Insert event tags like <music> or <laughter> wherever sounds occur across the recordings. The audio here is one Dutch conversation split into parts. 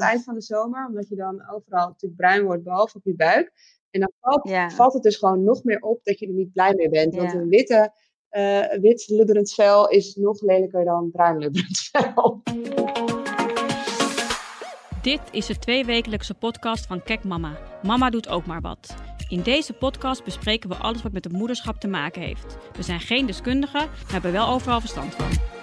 het eind van de zomer, omdat je dan overal natuurlijk bruin wordt, behalve op je buik. En dan valt, valt het dus gewoon nog meer op dat je er niet blij mee bent. Want een witte, uh, wit lubberend vel is nog lelijker dan bruin lubberend <laughs> vel. Dit is de tweewekelijkse podcast van Kek Mama. Mama doet ook maar wat. In deze podcast bespreken we alles wat met het moederschap te maken heeft. We zijn geen deskundigen, maar hebben wel overal verstand van.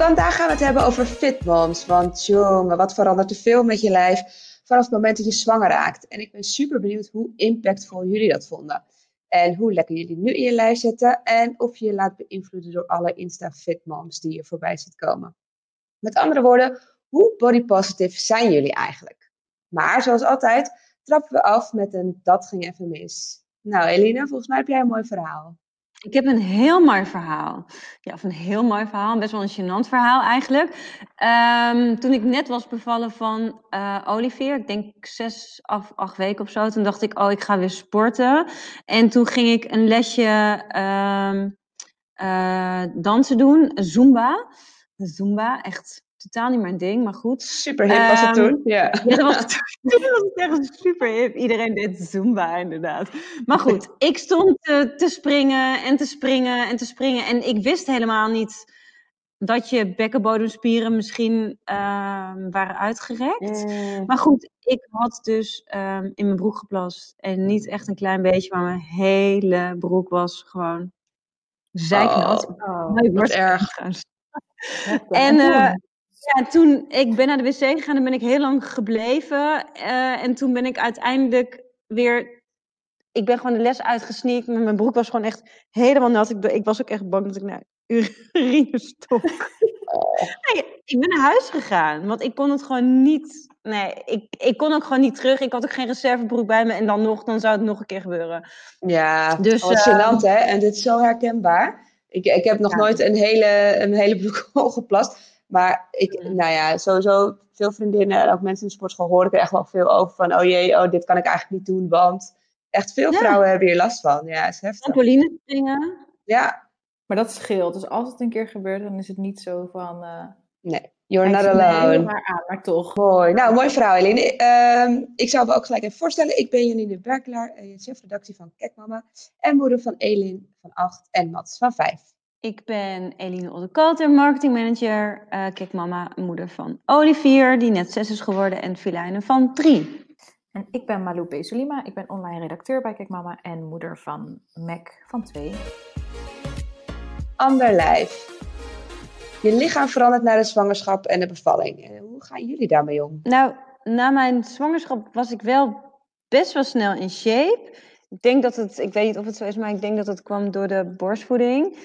Vandaag gaan we het hebben over fitmoms. Want jongen, wat verandert er veel met je lijf vanaf het moment dat je zwanger raakt. En ik ben super benieuwd hoe impactvol jullie dat vonden. En hoe lekker jullie nu in je lijf zitten. En of je je laat beïnvloeden door alle Insta-fitmoms die je voorbij ziet komen. Met andere woorden, hoe body positive zijn jullie eigenlijk? Maar zoals altijd trappen we af met een dat ging even mis. Nou Eline, volgens mij heb jij een mooi verhaal. Ik heb een heel mooi verhaal. Ja, of een heel mooi verhaal. Best wel een gênant verhaal eigenlijk. Ehm, toen ik net was bevallen van uh, Olivier, ik denk zes of acht weken of zo, toen dacht ik, oh, ik ga weer sporten. En toen ging ik een lesje um, uh, dansen doen, Zumba. Zumba, echt totaal niet mijn ding, maar goed. Super hip was het ehm, toen. Ja, <laughs> ja dat was, <laughs> toen was het echt super hip. Iedereen deed Zumba inderdaad. Maar goed, ik stond te, te, springen en te springen en te springen. En ik wist helemaal niet dat je bekkenbodemspieren misschien uh, waren uitgerekt. Mm. Maar goed, ik had dus um, in mijn broek geplast. En niet echt een klein beetje, maar mijn hele broek was gewoon zijknat. Oh, oh, wat erg. En uh, ja, toen ik ben naar de wc gegaan en ben ik heel lang gebleven. Uh, en toen ben ik uiteindelijk weer. Ik ben gewoon de les uitgesneakt. Maar mijn broek was gewoon echt helemaal nat. Ik, ik was ook echt bang dat ik naar <laughs> urine stok. Oh. Nee, ik ben naar huis gegaan. Want ik kon het gewoon niet. Nee, ik, ik kon ook gewoon niet terug. Ik had ook geen reservebroek bij me. En dan nog, dan zou het nog een keer gebeuren. Ja, dus, wat uh, gênant hè. En dit is zo herkenbaar. Ik, ik heb nog nooit een hele, een hele broek <laughs> geplast. Maar ik, nou ja, sowieso veel vriendinnen en ook mensen in de sportschool hoor ik er echt wel veel over van, oh jee, oh, dit kan ik eigenlijk niet doen, want echt veel vrouwen hebben hier last van. Ja, is heftig. Trampoline springen. Ja. Maar dat scheelt. Dus als het een keer gebeurt, dan is het niet zo van... Uh... Nee, you're not alone. Maar, aan, maar toch. Mooi. Nou, mooi verhaal, Eline. Uh, ik zou me ook gelijk even voorstellen. Ik ben Janine Berkelaar, uh, chefredactie van Kekmama en moeder van Elin van 8 en Mats van 5. Ik ben Eline Oddekalter, marketingmanager, uh, Kikmama, moeder van Olivier, die net zes is geworden, en Filijne van drie. En ik ben Malou Pesolima, ik ben online redacteur bij Kikmama en moeder van Mac van twee. Ander lijf. Je lichaam verandert na de zwangerschap en de bevalling. Eh, hoe gaan jullie daarmee om? Nou, na mijn zwangerschap was ik wel best wel snel in shape. Ik denk dat het, ik weet niet of het zo is, maar ik denk dat het kwam door de borstvoeding.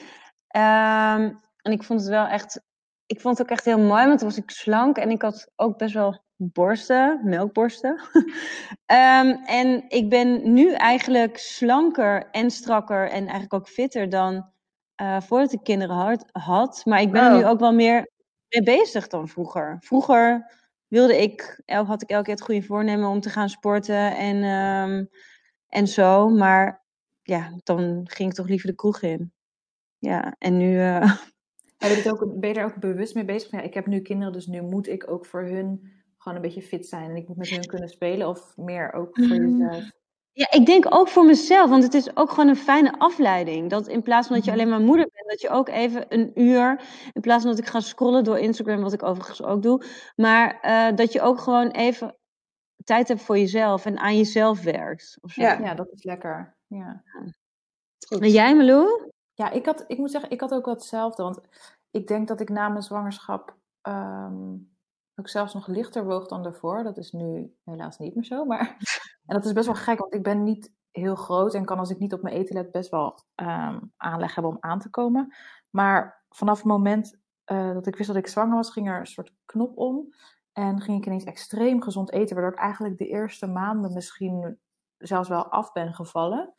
Ehm, en ik vond het wel echt, ik vond het ook echt heel mooi, want toen was ik slank en ik had ook best wel borsten, melkborsten. um, <laughs> en ik ben nu eigenlijk slanker en strakker en eigenlijk ook fitter dan uh, voordat ik kinderen had, had. Maar ik ben er nu ook wel meer mee bezig dan vroeger. Vroeger wilde ik, had ik elke keer het goede voornemen om te gaan sporten en, um, en zo. Maar ja, dan ging ik toch liever de kroeg in ja, en nu. <laughs> Uh... Ben, je ook, ben je er ook bewust mee bezig? Ja, ik heb nu kinderen, dus nu moet ik ook voor hun gewoon een beetje fit zijn. En ik moet met hun kunnen spelen. Of meer ook voor mm. jezelf? Ja, ik denk ook voor mezelf, want het is ook gewoon een fijne afleiding. Dat in plaats van dat je mhm. alleen maar moeder bent, dat je ook even een uur, in plaats van dat ik ga scrollen door Instagram, wat ik overigens ook doe, maar uh, dat je ook gewoon even tijd hebt voor jezelf en aan jezelf werkt. Of zo. Ja. ja, dat is lekker. Ja. En jij, Malou? Ja, ik, had, ik moet zeggen, ik had ook wel hetzelfde. Want ik denk dat ik na mijn zwangerschap um, ook zelfs nog lichter woog dan daarvoor. Dat is nu helaas niet meer zo. Maar, <laughs> en dat is best wel gek, want ik ben niet heel groot en kan als ik niet op mijn eten let best wel um, aanleg hebben om aan te komen. Maar vanaf het moment uh, dat ik wist dat ik zwanger was, ging er een soort knop om. En ging ik ineens extreem gezond eten, waardoor ik eigenlijk de eerste maanden misschien zelfs wel af ben gevallen.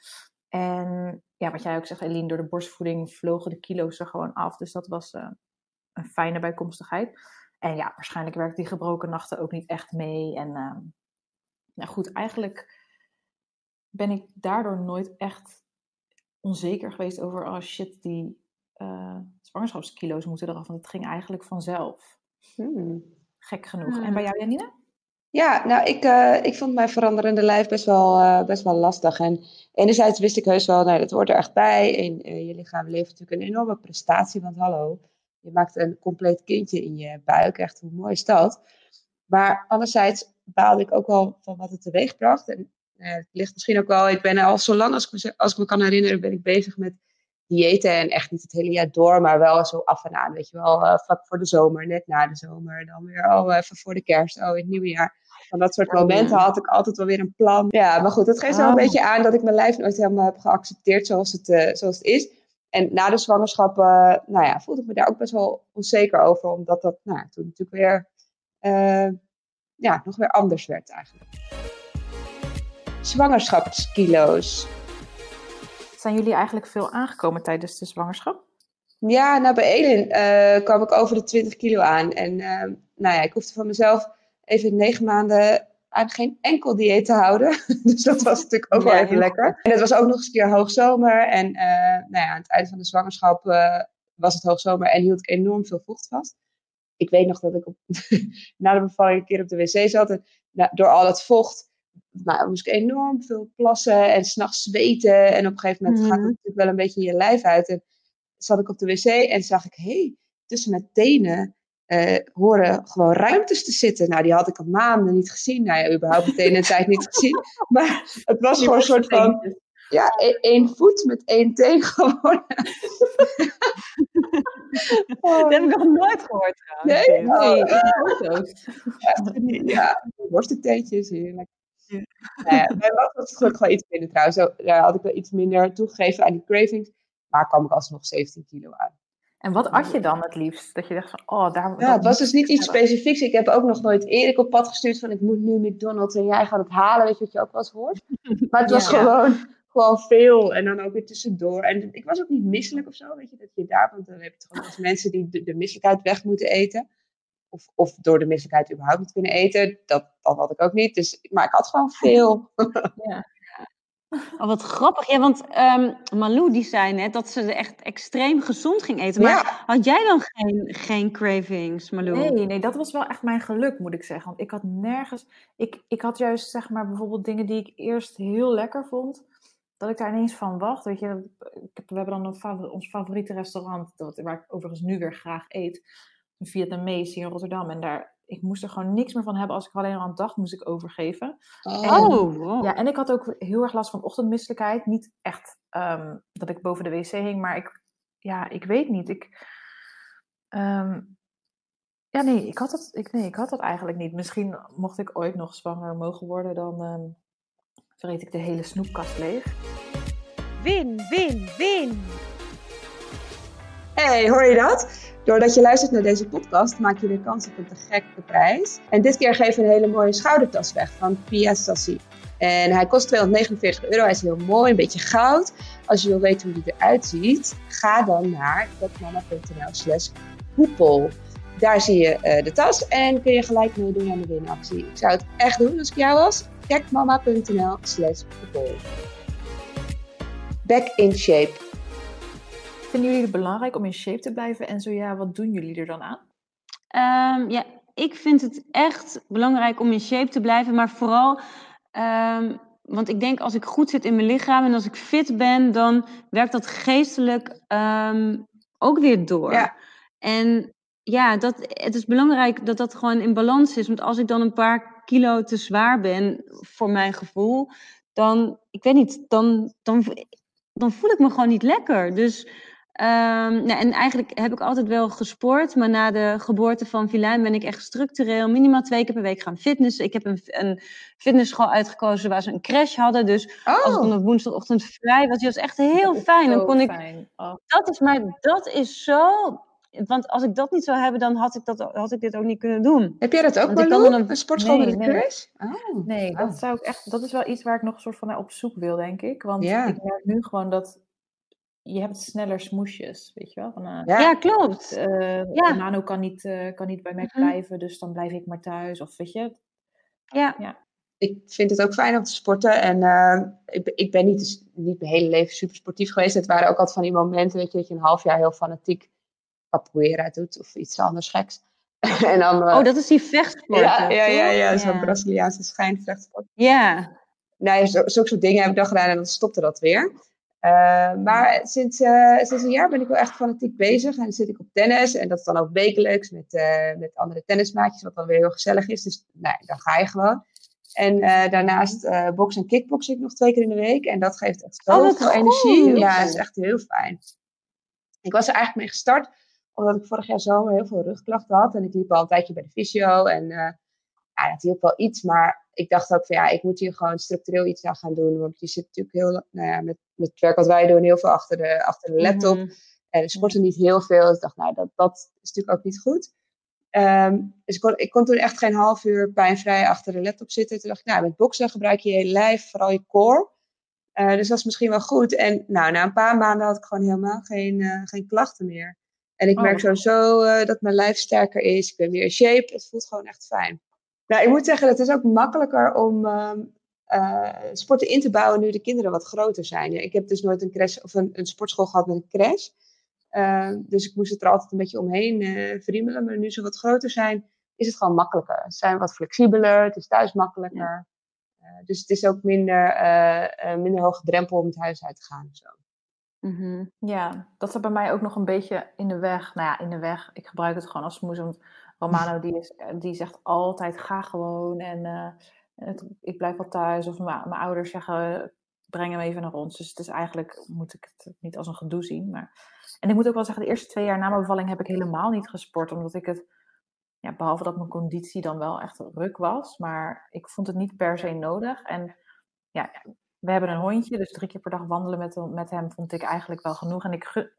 En ja, wat jij ook zegt, Eline, door de borstvoeding vlogen de kilo's er gewoon af. Dus dat was uh, een fijne bijkomstigheid. En ja, waarschijnlijk werkt die gebroken nachten ook niet echt mee. En uh, nou goed, eigenlijk ben ik daardoor nooit echt onzeker geweest over, oh shit, die uh, zwangerschapskilo's moeten eraf. Want het ging eigenlijk vanzelf. Hmm. gek genoeg. En bij jou, Janine? Ja, nou, ik, uh, ik vond mijn veranderende lijf best wel, uh, best wel lastig. En enerzijds wist ik heus wel, nou, dat hoort er echt bij. En uh, je lichaam levert natuurlijk een enorme prestatie. Want hallo, je maakt een compleet kindje in je buik. Echt, hoe mooi is dat? Maar anderzijds baalde ik ook wel van wat het teweeg bracht. En het ligt misschien ook wel, ik ben al zo lang als ik, me, als ik me kan herinneren, ben ik bezig met diëten. En echt niet het hele jaar door, maar wel zo af en aan. Weet je wel, vlak voor de zomer, net na de zomer. Dan weer, oh, even voor de kerst, oh, in het nieuwe jaar. Van dat soort momenten had ik altijd wel weer een plan. Ja, maar goed, het geeft wel een beetje aan dat ik mijn lijf nooit helemaal heb geaccepteerd zoals het, uh, zoals het is. En na de zwangerschap, uh, nou ja, voelde ik me daar ook best wel onzeker over. Omdat dat, nou, toen natuurlijk weer, uh, ja, nog weer anders werd eigenlijk. Zwangerschapskilo's. Zijn jullie eigenlijk veel aangekomen tijdens de zwangerschap? Ja, nou bij Elin kwam ik over de 20 kilo aan. En nou ja, ik hoefde van mezelf even negen maanden aan geen enkel dieet te houden. <laughs> dus dat was natuurlijk ook wel even lekker. En het was ook nog eens een keer hoogzomer. En uh, nou ja, aan het einde van de zwangerschap uh, was het hoogzomer en hield ik enorm veel vocht vast. Ik weet nog dat ik op, <laughs> na de bevalling een keer op de wc zat. En nou, door al dat vocht nou, moest ik enorm veel plassen en s'nachts zweten. En op een gegeven moment mm -hmm. gaat het natuurlijk wel een beetje in je lijf uit. En zat ik op de wc en zag ik, hé, hey, tussen mijn tenen uh, horen gewoon ruimtes te zitten. Nou, die had ik al maanden niet gezien. Nou ja, überhaupt meteen een tijd niet gezien. <laughs> Maar het was gewoon een soort van... Ja, e-, één voet met één teen <laughs> gewoon. oh. Dat heb ik nog nooit gehoord trouwens. Nee? Oh, nee. <laughs> ja, worstenteentjes, heerlijk. Ja. Nou ja, bij was het gelukkig wel iets minder trouwens. Daar had ik wel iets minder toegegeven aan die cravings. Maar kwam ik alsnog 17 kilo aan. En wat at je dan het liefst? Dat je dacht van, oh, daar... Ja, het was dus niet iets specifieks. Ik heb ook nog nooit Erik op pad gestuurd van, ik moet nu McDonald's en jij gaat het halen. Weet je wat je ook wel eens hoort? <laughs> Maar het was ja, gewoon, gewoon veel. En dan ook weer tussendoor. En ik was ook niet misselijk of zo, weet je. Dat je daar, want dan heb je toch ook als mensen die de, de misselijkheid weg moeten eten. Of, of door de misselijkheid überhaupt niet kunnen eten. Dat, dat had ik ook niet. Dus, maar ik had gewoon veel. Ja. Oh, wat grappig. Ja, want um, Malou die zei net dat ze echt extreem gezond ging eten. Maar ja. had jij dan geen, geen cravings, Malou? Nee, nee, dat was wel echt mijn geluk, moet ik zeggen. Want ik had nergens... Ik, ik had juist, zeg maar, bijvoorbeeld dingen die ik eerst heel lekker vond. Dat ik daar ineens van wacht. Weet je, we hebben dan een, ons favoriete restaurant, dat, waar ik overigens nu weer graag eet. Een Vietnamees hier in Rotterdam. En daar ik moest er gewoon niks meer van hebben. Als ik alleen al aan dacht, moest ik overgeven. Oh, en, wow. Ja, en ik had ook heel erg last van ochtendmisselijkheid. Niet echt um, dat ik boven de wc hing, maar ik, ja, ik weet niet. Ik, um, ja, nee ik, had dat, ik, nee, ik had dat eigenlijk niet. Misschien mocht ik ooit nog zwanger mogen worden, dan um, vreet ik de hele snoepkast leeg. Win, win, win! Hey, hoor je dat? Doordat je luistert naar deze podcast, maak je de kans op een te gekke prijs. En dit keer geven we een hele mooie schoudertas weg van Pia Sassi. En hij kost 249 euro. Hij is heel mooi, een beetje goud. Als je wil weten hoe hij eruit ziet, ga dan naar webmama.nl slash hoepel. Daar zie je uh, de tas en kun je gelijk meedoen aan de winactie. Ik zou het echt doen als ik jou was. Checkmama.nl slash hoepel. Back in shape. Vinden jullie het belangrijk om in shape te blijven? En zo ja, wat doen jullie er dan aan? Um, ja, ik vind het echt belangrijk om in shape te blijven. Maar vooral, um, want ik denk als ik goed zit in mijn lichaam en als ik fit ben, dan werkt dat geestelijk um, ook weer door. Ja. En ja, dat, het is belangrijk dat dat gewoon in balans is. Want als ik dan een paar kilo te zwaar ben, voor mijn gevoel, dan, ik weet niet, dan, dan, dan voel ik me gewoon niet lekker. Dus Um, nou, en eigenlijk heb ik altijd wel gesport, maar na de geboorte van Vilijn ben ik echt structureel minimaal twee keer per week gaan fitnessen. Ik heb een, een fitnessschool uitgekozen waar ze een crash hadden, dus oh. als ik dan op woensdagochtend vrij was, die was echt heel <laughs> fijn. Dan kon ik. Oh. dat is, maar dat is zo, want als ik dat niet zou hebben, dan had ik, dat, had ik dit ook niet kunnen doen. Heb jij dat ook, Marlo? Een, een sportschool nee, met een nee. crash? Oh. Nee, dat, Oh. zou ik echt, dat is wel iets waar ik nog een soort van naar op zoek wil, denk ik. Want Ja. ik merk nu gewoon dat je hebt sneller smoesjes, weet je wel. Van, eh, Ja. Ja, klopt. eh, Ja. Mano kan niet, eh, kan niet bij mij Mhm. blijven, dus dan blijf ik maar thuis. Of weet je, Ja. ik vind het ook fijn om te sporten. En eh, ik, ben- ik ben niet, dus niet mijn hele leven super sportief geweest. Het waren ook altijd van die momenten weet je, dat je een half jaar heel fanatiek capoeira doet of iets anders geks. <laughs> en dan, oh, dat is die vechtsport. Ja, ja, ja, ja, zo'n Braziliaanse schijnvechtsport. Ja. Nou, zulke soort dingen heb ik dan gedaan en dan stopte dat weer. Uh, maar sinds, uh, sinds een jaar ben ik wel echt fanatiek bezig. En dan zit ik op tennis. En dat is dan ook wekelijks met, uh, met andere tennismaatjes. Wat dan weer heel gezellig is. Dus nou, dan ga je gewoon. En daarnaast boksen en kickboksen ik nog twee keer in de week. En dat geeft echt zoveel oh, energie. Ja, dat is echt heel fijn. Ik was er eigenlijk mee gestart. Omdat ik vorig jaar zomer heel veel rugklachten had. En ik liep al een tijdje bij de fysio. En ja, dat hielp wel iets. Maar ik dacht ook van ja, ik moet hier gewoon structureel iets aan gaan doen. Want je zit natuurlijk heel, nou ja, met, met het werk wat wij doen, heel veel achter de, achter de laptop. Mm En sporten niet heel veel. Dus ik dacht, nou, dat, dat is natuurlijk ook niet goed. Ehm, dus ik kon, ik kon toen echt geen half uur pijnvrij achter de laptop zitten. Toen dacht ik, nou, met boksen gebruik je je lijf, vooral je core. Uh, dus dat is misschien wel goed. En nou, na een paar maanden had ik gewoon helemaal geen, uh, geen klachten meer. En ik oh, merk sowieso uh, dat mijn lijf sterker is. Ik ben weer in shape. Het voelt gewoon echt fijn. Nou, ik moet zeggen, het is ook makkelijker om uh, sporten in te bouwen nu de kinderen wat groter zijn. ik heb dus nooit een, crash, of een, een sportschool gehad met een crash. Uh, dus ik moest het er altijd een beetje omheen uh. Maar nu ze wat groter zijn, is het gewoon makkelijker. Ze zijn wat flexibeler, het is thuis makkelijker. Ja. dus het is ook minder, minder hoge drempel om het huis uit te gaan. Zo. -hmm. Ja, dat zit bij mij ook nog een beetje in de weg. Nou ja, in de weg. Ik gebruik het gewoon als smoes. Want Romano <laughs> die, is, die zegt altijd ga gewoon en uh, het, ik blijf wel thuis. Of mijn ouders zeggen breng hem even naar ons. Dus het is eigenlijk, moet ik het niet als een gedoe zien. Maar... En ik moet ook wel zeggen, de eerste twee jaar na mijn bevalling heb ik helemaal niet gesport. Omdat ik het, ja, behalve dat mijn conditie dan wel echt ruk was. Maar ik vond het niet per se nodig. En ja, we hebben een hondje, dus drie keer per dag wandelen met, met hem vond ik eigenlijk wel genoeg. En ik, gun,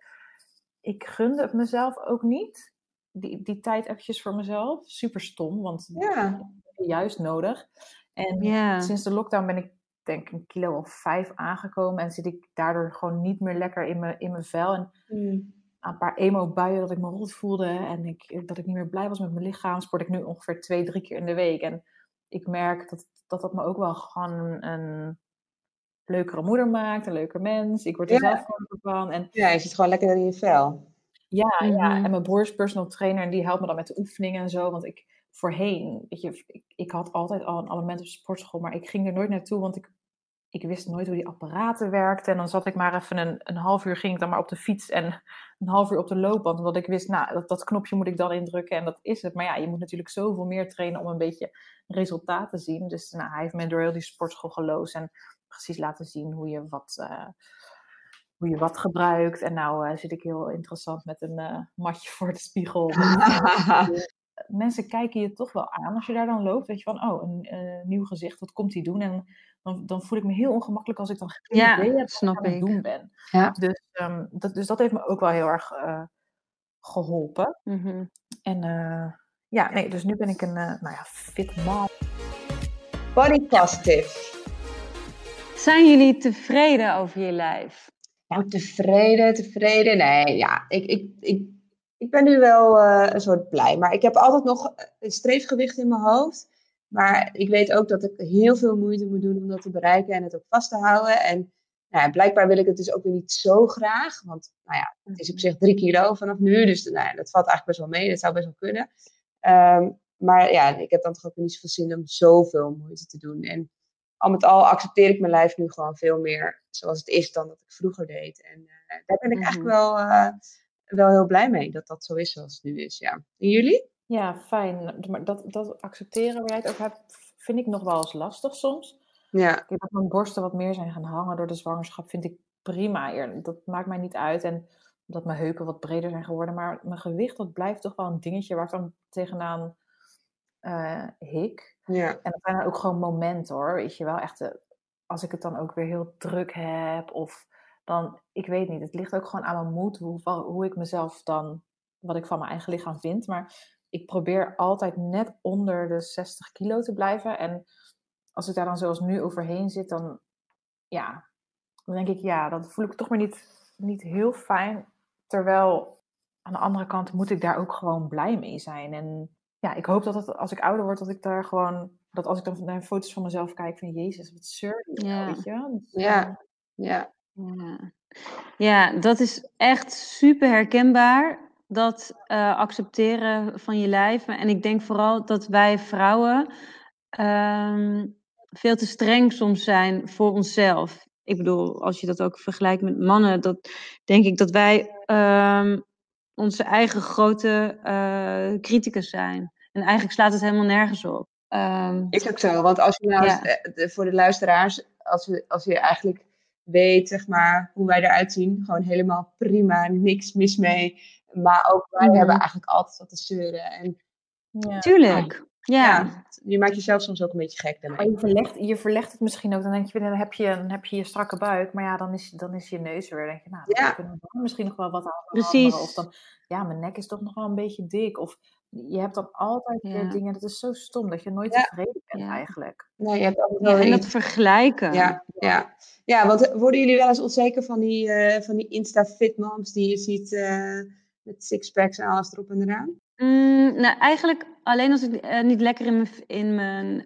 ik gunde het mezelf ook niet die, die tijd eventjes voor mezelf. Super stom, want ja. juist nodig. En sinds de lockdown ben ik denk een kilo of vijf aangekomen. En zit ik daardoor gewoon niet meer lekker in mijn, in mijn vel. En mm. een paar emo-buien dat ik me rot voelde. En ik, dat ik niet meer blij was met mijn lichaam. Sport ik nu ongeveer twee, drie keer in de week. En ik merk dat dat, dat me ook wel gewoon een leukere moeder maakt. Een leuker mens. Ik word er zelf van. En, ja, je zit gewoon lekker in je vel. Ja, ja, mhm. en mijn broer is personal trainer en die helpt me dan met de oefeningen en zo. Want ik voorheen, weet je, ik, ik had altijd al een abonnement op sportschool, maar ik ging er nooit naartoe, want ik, ik wist nooit hoe die apparaten werkten. En dan zat ik maar even een, een half uur, ging ik dan maar op de fiets en een half uur op de loopband. Omdat ik wist, nou, dat, dat knopje moet ik dan indrukken en dat is het. Maar ja, je moet natuurlijk zoveel meer trainen om een beetje resultaat te zien. Dus nou, hij heeft me door heel die sportschool geloos en precies laten zien hoe je wat... Uh, hoe je wat gebruikt. En nou uh, zit ik heel interessant met een uh, matje <laughs> voor de spiegel. <laughs> Mensen kijken je toch wel aan als je daar dan loopt. Weet je van, oh, een uh, nieuw gezicht, wat komt hij doen? En dan, dan voel ik me heel ongemakkelijk als ik dan geen ja, idee heb wat ik aan het doen ben. Ja. Dus, um, dat, dus dat heeft me ook wel heel erg geholpen. Mm -hmm. En ja, nee, dus nu ben ik een nou ja, fit mom. Body positive. Zijn jullie tevreden over je lijf? Nou, tevreden, tevreden. Nee, ja, ik, ik, ik, ik ben nu wel uh, een soort blij. Maar ik heb altijd nog een streefgewicht in mijn hoofd. Maar ik weet ook dat ik heel veel moeite moet doen om dat te bereiken en het ook vast te houden. En nou blijkbaar wil ik het dus ook weer niet zo graag. Want nou ja, het is op zich drie kilo vanaf nu. Dus nou ja, dat valt eigenlijk best wel mee. Dat zou best wel kunnen. Um, maar ja, ik heb dan toch ook niet zoveel zin om zoveel moeite te doen. En al met al accepteer ik mijn lijf nu gewoon veel meer zoals het is dan dat ik vroeger deed. En uh, daar ben ik eigenlijk mhm. wel, uh, wel heel blij mee dat dat zo is zoals het nu is. Ja. En jullie? Ja, fijn. Maar dat, dat accepteren waar jij het ook hebt, vind ik nog wel eens lastig soms. Ja. Ik dat mijn borsten wat meer zijn gaan hangen door de zwangerschap, vind ik prima. Dat maakt mij niet uit. En dat mijn heupen wat breder zijn geworden. Maar mijn gewicht, dat blijft toch wel een dingetje waar ik dan tegenaan uh, hik. Ja. En dat zijn dan ook gewoon momenten hoor. Weet je wel, echt eh, als ik het dan ook weer heel druk heb. Of dan, ik weet niet. Het ligt ook gewoon aan mijn moed. Hoe, hoe ik mezelf dan, wat ik van mijn eigen lichaam vind. Maar ik probeer altijd net onder de 60 kilo te blijven. En als ik daar dan zoals nu overheen zit, dan ja, dan denk ik ja, dan voel ik toch maar niet, niet heel fijn. Terwijl aan de andere kant moet ik daar ook gewoon blij mee zijn. En ja, ik hoop dat het, als ik ouder word, dat ik daar gewoon, dat als ik dan naar foto's van mezelf kijk, van Jezus, wat zeur nou, ja. weet je? Dus, ja. ja. Ja. Ja, dat is echt super herkenbaar. dat uh, accepteren van je lijf. En ik denk vooral dat wij vrouwen um, veel te streng soms zijn voor onszelf. Ik bedoel, als je dat ook vergelijkt met mannen, dat denk ik dat wij um, onze eigen grote uh, criticus zijn. En eigenlijk slaat het helemaal nergens op. Um, is ook zo, want als je nou, ja. Eh, voor de luisteraars, als je, als je eigenlijk weet, zeg maar, hoe wij eruit zien, gewoon helemaal prima, niks mis mee. Maar ook wij mm. hebben eigenlijk altijd wat te zeuren. En, ja. Tuurlijk. Ja. ja. je maakt jezelf soms ook een beetje gek daarmee. Maar je verlegt, je verlegt het misschien ook. Dan denk je, dan heb je, dan heb je je strakke buik. Maar ja, dan is, dan is je neus weer. Dan denk je, nou, dan kunnen we misschien nog wel wat aan Precies. Of dan, ja, mijn nek is toch nog wel een beetje dik. Of je hebt dan altijd ja. weer dingen. Dat is zo stom dat je nooit ja. tevreden bent ja. eigenlijk. Nee, je hebt altijd wel en dat vergelijken. Ja, ja. ja, want worden jullie wel eens onzeker van die, uh, van die Insta-fit moms die je ziet uh, met sixpacks en alles erop en eraan? Mm, nou, eigenlijk alleen als ik uh, niet lekker in mijn, in mijn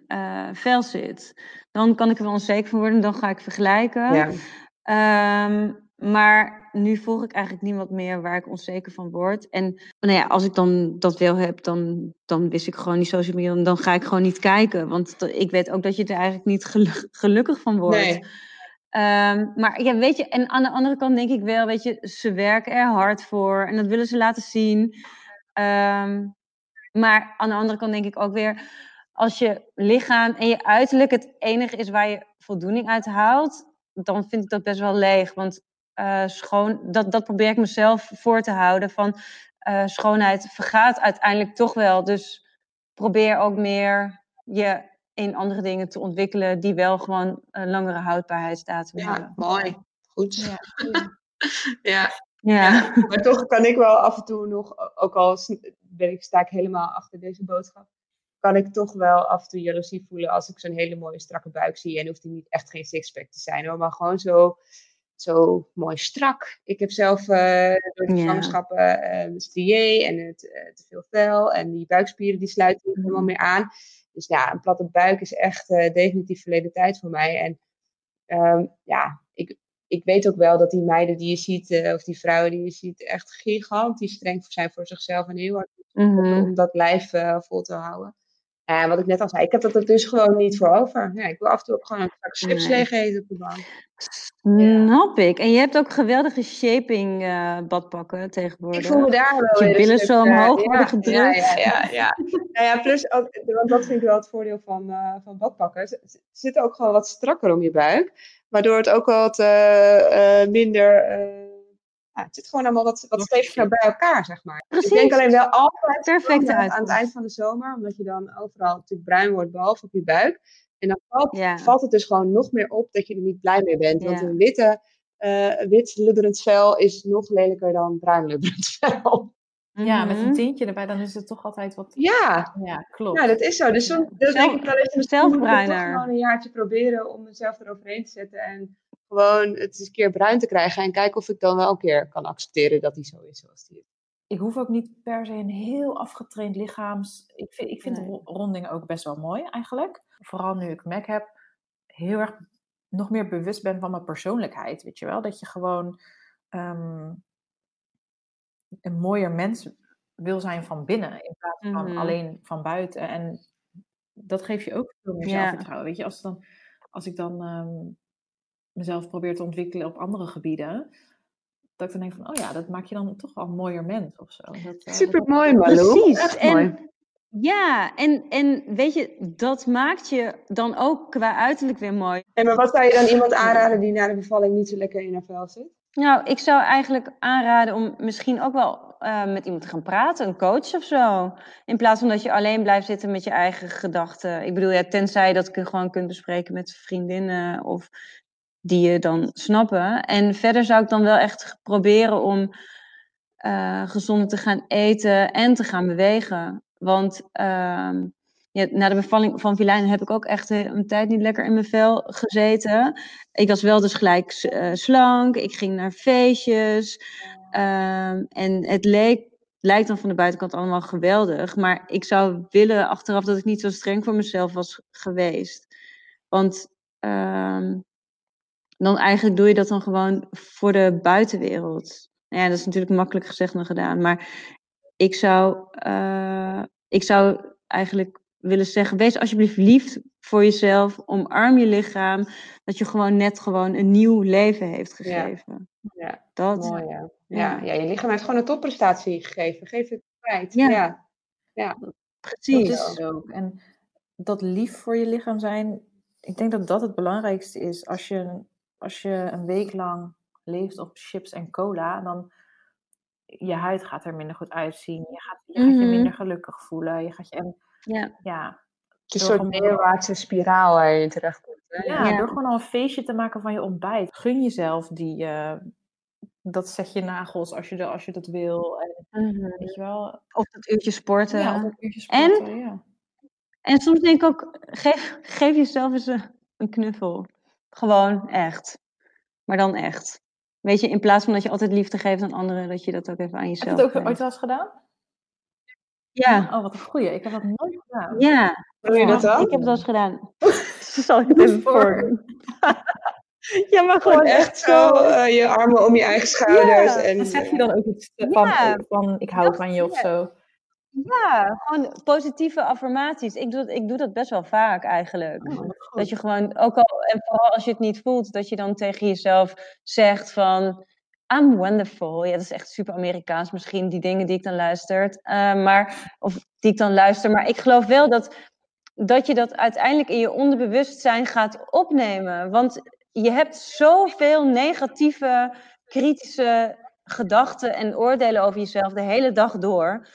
vel zit. Dan kan ik er wel onzeker van worden. Dan ga ik vergelijken. Ja. Um, maar nu volg ik eigenlijk niemand meer waar ik onzeker van word. En nou ja, als ik dan dat wel heb, dan, dan wist ik gewoon niet social media. Dan ga ik gewoon niet kijken. Want ik weet ook dat je er eigenlijk niet gelukkig van wordt. Nee. Um, maar ja, weet je, en aan de andere kant denk ik wel, weet je, ze werken er hard voor en dat willen ze laten zien. Um, maar aan de andere kant denk ik ook weer, als je lichaam en je uiterlijk het enige is waar je voldoening uit haalt, dan vind ik dat best wel leeg. Want uh, schoon, dat, dat probeer ik mezelf voor te houden. Van uh, schoonheid vergaat uiteindelijk toch wel. Dus probeer ook meer je in andere dingen te ontwikkelen die wel gewoon een langere houdbaarheidsdatum ja, hebben. Mooi, goed. Ja. <laughs> ja. ja. maar toch kan ik wel af en toe nog, ook al ben ik, sta ik helemaal achter deze boodschap, kan ik toch wel af en toe jaloezie voelen als ik zo'n hele mooie strakke buik zie. En hoeft die niet echt geen sixpack te zijn hoor, maar gewoon zo zo mooi strak. Ik heb zelf uh, door de zwangerschappen uh, uh, strié en het, uh, te veel vel. En die buikspieren die sluiten niet helemaal meer aan. Dus ja, een platte buik is echt definitief verleden tijd voor mij. En um, ja, ik, weet ook wel dat die meiden die je ziet, of die vrouwen die je ziet, echt gigantisch streng zijn voor zichzelf. En heel hard mm -hmm. om dat lijf vol te houden. En wat ik net al zei, ik heb dat er dus gewoon niet voor over. Ja, ik wil af en toe ook gewoon een zak chips leeg eten op de bank. Snap ik. En je hebt ook geweldige shaping uh, badpakken tegenwoordig. Ik voel me daar wel Je billen zo omhoog ja, worden gedrukt. Ja, ja, ja. ja. nou ja plus, ook, want dat vind ik wel het voordeel van, uh, van badpakken. Ze zitten ook gewoon wat strakker om je buik. Waardoor het ook wat uh, minder ja, het zit gewoon allemaal wat, wat steviger bij elkaar, zeg maar. Precies. Ik denk alleen wel altijd Perfect aan, aan het eind van de zomer, omdat je dan overal natuurlijk bruin wordt, behalve op je buik. En dan valt, ja. valt het dus gewoon nog meer op dat je er niet blij mee bent. Want een witte, uh, wit lubberend vel is nog lelijker dan bruin lubberend <laughs> vel. Ja, met een tintje erbij, dan is het toch altijd wat... Ja, ja klopt. Ja, dat is zo. Dus soms dus denk ik wel eens, ik toch gewoon een jaartje proberen om mezelf eroverheen te zetten. En gewoon het eens een keer bruin te krijgen. En kijken of ik dan wel een keer kan accepteren dat die zo is zoals die is. Ik hoef ook niet per se een heel afgetraind lichaams... Ik vind, ik vind nee. rondingen ook best wel mooi eigenlijk. Vooral nu ik Mac heb, heel erg nog meer bewust ben van mijn persoonlijkheid. Weet je wel? Dat je gewoon um, een mooier mens wil zijn van binnen. In plaats van mm-hmm. alleen van buiten. En dat geeft je ook veel meer ja. zelfvertrouwen. Weet je, als, dan, als ik dan um, mezelf probeer te ontwikkelen op andere gebieden. Dat ik dan denk van, oh ja, dat maak je dan toch wel een mooier mens of zo. Dat, uh, Super mooi, Malou. Precies. Echt en, mooi. Ja, en, en weet je, dat maakt je dan ook qua uiterlijk weer mooi. En maar wat zou je dan iemand aanraden die na de bevalling niet zo lekker in haar vel zit? Nou, ik zou eigenlijk aanraden om misschien ook wel uh, met iemand te gaan praten, een coach of zo. In plaats van dat je alleen blijft zitten met je eigen gedachten. Ik bedoel, ja, tenzij je dat gewoon kunt bespreken met vriendinnen of die je dan snappen. En verder zou ik dan wel echt proberen om uh, gezonder te gaan eten en te gaan bewegen. Want uh, ja, na de bevalling van Vilijn heb ik ook echt een tijd niet lekker in mijn vel gezeten. Ik was wel dus gelijk uh, slank. Ik ging naar feestjes. Um, en het leek, lijkt dan van de buitenkant allemaal geweldig. Maar ik zou willen achteraf dat ik niet zo streng voor mezelf was geweest. Want um, dan eigenlijk doe je dat dan gewoon voor de buitenwereld. ja, dat is natuurlijk makkelijk gezegd dan gedaan. Maar ik zou, eh, ik zou eigenlijk willen zeggen, wees alsjeblieft lief voor jezelf, omarm je lichaam, dat je gewoon net gewoon een nieuw leven heeft gegeven. Ja, dat. mooi ja. Ja, ja, je lichaam heeft gewoon een topprestatie gegeven. Geef het kwijt. Ja, Ja. ja. Precies. Dat is ook. En dat lief voor je lichaam zijn, ik denk dat dat het belangrijkste is. Als je, als je een week lang leeft op chips en cola, dan je huid gaat er minder goed uitzien. Je gaat je, gaat je Mhm. minder gelukkig voelen. Je gaat je, en Ja. ja, Het is een soort neerwaartse spiraal waar je in terecht komt. Hè? ja, Ja. door gewoon al een feestje te maken van je ontbijt. Gun jezelf die, eh, dat zet je nagels als je, de, als je dat wil. En, Mhm. weet je wel. Of dat uurtje sporten. Ja, of uurtje En? sporten, ja. En soms denk ik ook, geef, geef jezelf eens een, een knuffel. Gewoon echt. Maar dan echt. Weet je, in plaats van dat je altijd liefde geeft aan anderen, dat je dat ook even aan Heb je jezelf het ook geeft. ooit wel eens gedaan? Ja, Oh, wat een goeie. Ik heb dat nooit gedaan. ja. Doe je dat dan? Ik heb het wel eens gedaan. Zal ik het even voor. ja, maar Gewoon echt zo eh, je armen om je eigen schouders. Ja, en, En zeg je dan ook iets eh, van, Ja. van ik hou van je of zo? Ja, gewoon positieve affirmaties. Ik doe, dat- ik doe dat best wel vaak eigenlijk. Oh. Dat je gewoon, ook al, en vooral als je het niet voelt, dat je dan tegen jezelf zegt van, I'm wonderful. Ja, dat is echt super Amerikaans misschien, die dingen die ik dan luister. Eh, maar, of die ik dan luister. Maar ik geloof wel dat, dat je dat uiteindelijk in je onderbewustzijn gaat opnemen. Want je hebt zoveel negatieve, kritische gedachten en oordelen over jezelf de hele dag door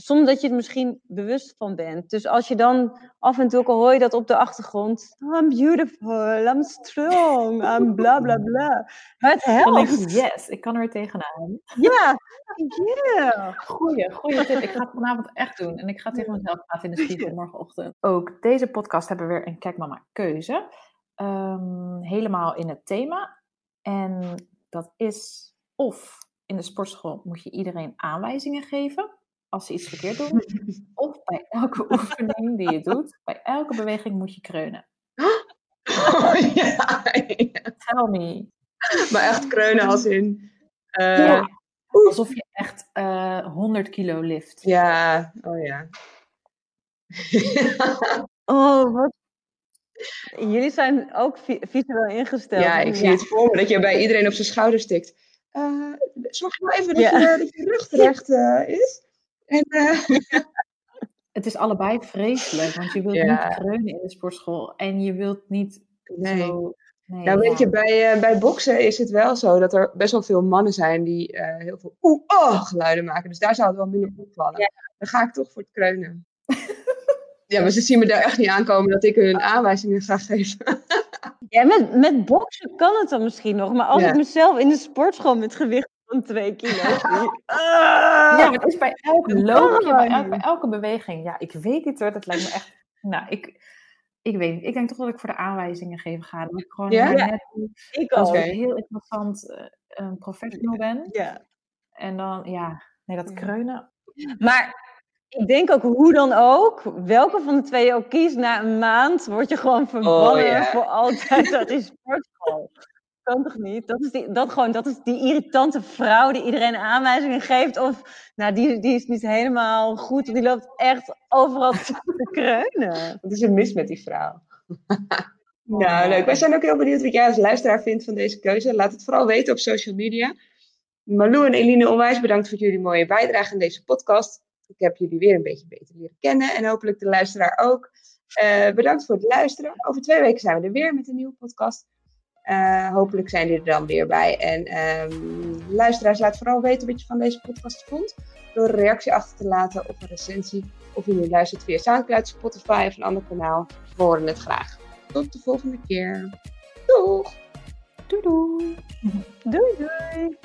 zonder dat je het misschien bewust van bent. Dus als je dan af en toe, ook al hoor je dat op de achtergrond, I'm beautiful, I'm strong, I'm bla bla bla. Maar het helpt. yes, ik kan er weer tegenaan. Ja, yeah. Goeie, goeie tip. Ik ga het vanavond echt doen. En ik ga tegen mezelf praten in de spiegel morgenochtend. Ook deze podcast hebben we weer een Kijk Mama keuze. Ehm, helemaal in het thema. En dat is of in de sportschool moet je iedereen aanwijzingen geven als ze iets verkeerd doen. <laughs> Of bij elke <laughs> oefening die je doet, bij elke beweging moet je kreunen. Oh, ja, ja. Tell me. Maar echt kreunen als in... eh, Ja, alsof je echt eh 100 kilo lift. ja, oh ja. <laughs> Oh, wat. Jullie zijn ook vi- visueel ingesteld. ja, ik zie het voor me dat je bij iedereen op zijn schouder stikt. Eh, zorg nou even dat, Ja. je, dat je rug terecht eh, is. En, eh, <laughs> Het is allebei vreselijk, want je wilt Ja. niet kreunen in de sportschool en je wilt niet nee. zo... Nee, Nou, weet je, bij, eh, bij boksen is het wel zo dat er best wel veel mannen zijn die eh, heel veel oeh, oh geluiden maken. Dus daar zou het wel minder opvallen. Ja. Dan ga ik toch voor het kreunen. <laughs> ja, maar ze zien me daar echt niet aankomen dat ik hun aanwijzingen ga geven. <laughs> Ja, met, met boksen kan het dan misschien nog. Maar als Ja. ik mezelf in de sportschool met gewicht 2 kilo. <laughs> Ja, Ah! maar het is bij elk Dat loopje, bij, gewoon elk- bij elke beweging. Ja, ik weet niet hoor, dat lijkt me echt... Nou, ik, ik weet niet. Ik denk toch dat ik voor de aanwijzingen geven ga. Dat ik gewoon Ja? net Ik als heel interessant een professional ben. Ja. En dan, ja, nee, dat kreunen. Maar ik denk ook hoe dan ook, welke van de twee je ook kiest, na een maand word je gewoon verbannen ja. voor altijd uit die sportschool. Kan toch niet? Dat is, die, dat, gewoon, dat is die irritante vrouw die iedereen aanwijzingen geeft. Of nou, die, die is niet helemaal goed, die loopt echt overal <laughs> te kreunen. Wat is er mis met die vrouw? <laughs> nou, leuk. Wij zijn ook heel benieuwd wat jij als luisteraar vindt van deze keuze. Laat het vooral weten op social media. Malou en Eline, onwijs bedankt voor jullie mooie bijdrage aan deze podcast. Ik heb jullie weer een beetje beter leren kennen en hopelijk de luisteraar ook. Eh, bedankt voor het luisteren. Over twee weken zijn we er weer met een nieuwe podcast. Eh, hopelijk zijn jullie er dan weer bij. En ehm, luisteraars, laat vooral weten wat je van deze podcast vond. Door een reactie achter te laten of een recensie. Of je nu luistert via Soundcloud, Spotify of een ander kanaal. We horen het graag. Tot de volgende keer. Doeg! Doei doei! <laughs> Doei doei!